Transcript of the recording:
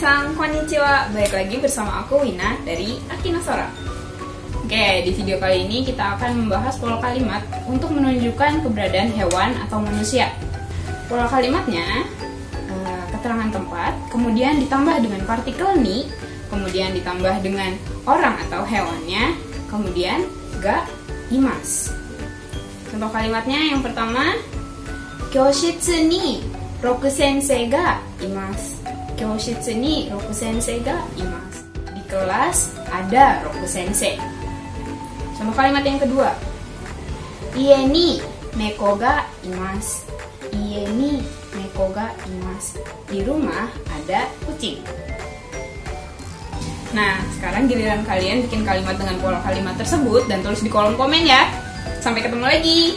Konnichiwa, balik lagi bersama aku Wina dari Akinasora Oke, di video kali ini kita akan membahas pola kalimat untuk menunjukkan keberadaan hewan atau manusia. Pola kalimatnya, eh, keterangan tempat, kemudian ditambah dengan partikel ni Kemudian ditambah dengan orang atau hewannya Kemudian ga imas Contoh kalimatnya yang pertama Kyoshitsu ni roku sensei ga imasu 教室に6先生がいます di kelas ada roku sensei contoh kalimat yang kedua ie ni neko ga imasu ie ni neko ga imasu di rumah ada kucing Nah, sekarang giliran kalian bikin kalimat dengan pola kalimat tersebut dan tulis di kolom komen ya. Sampai ketemu lagi.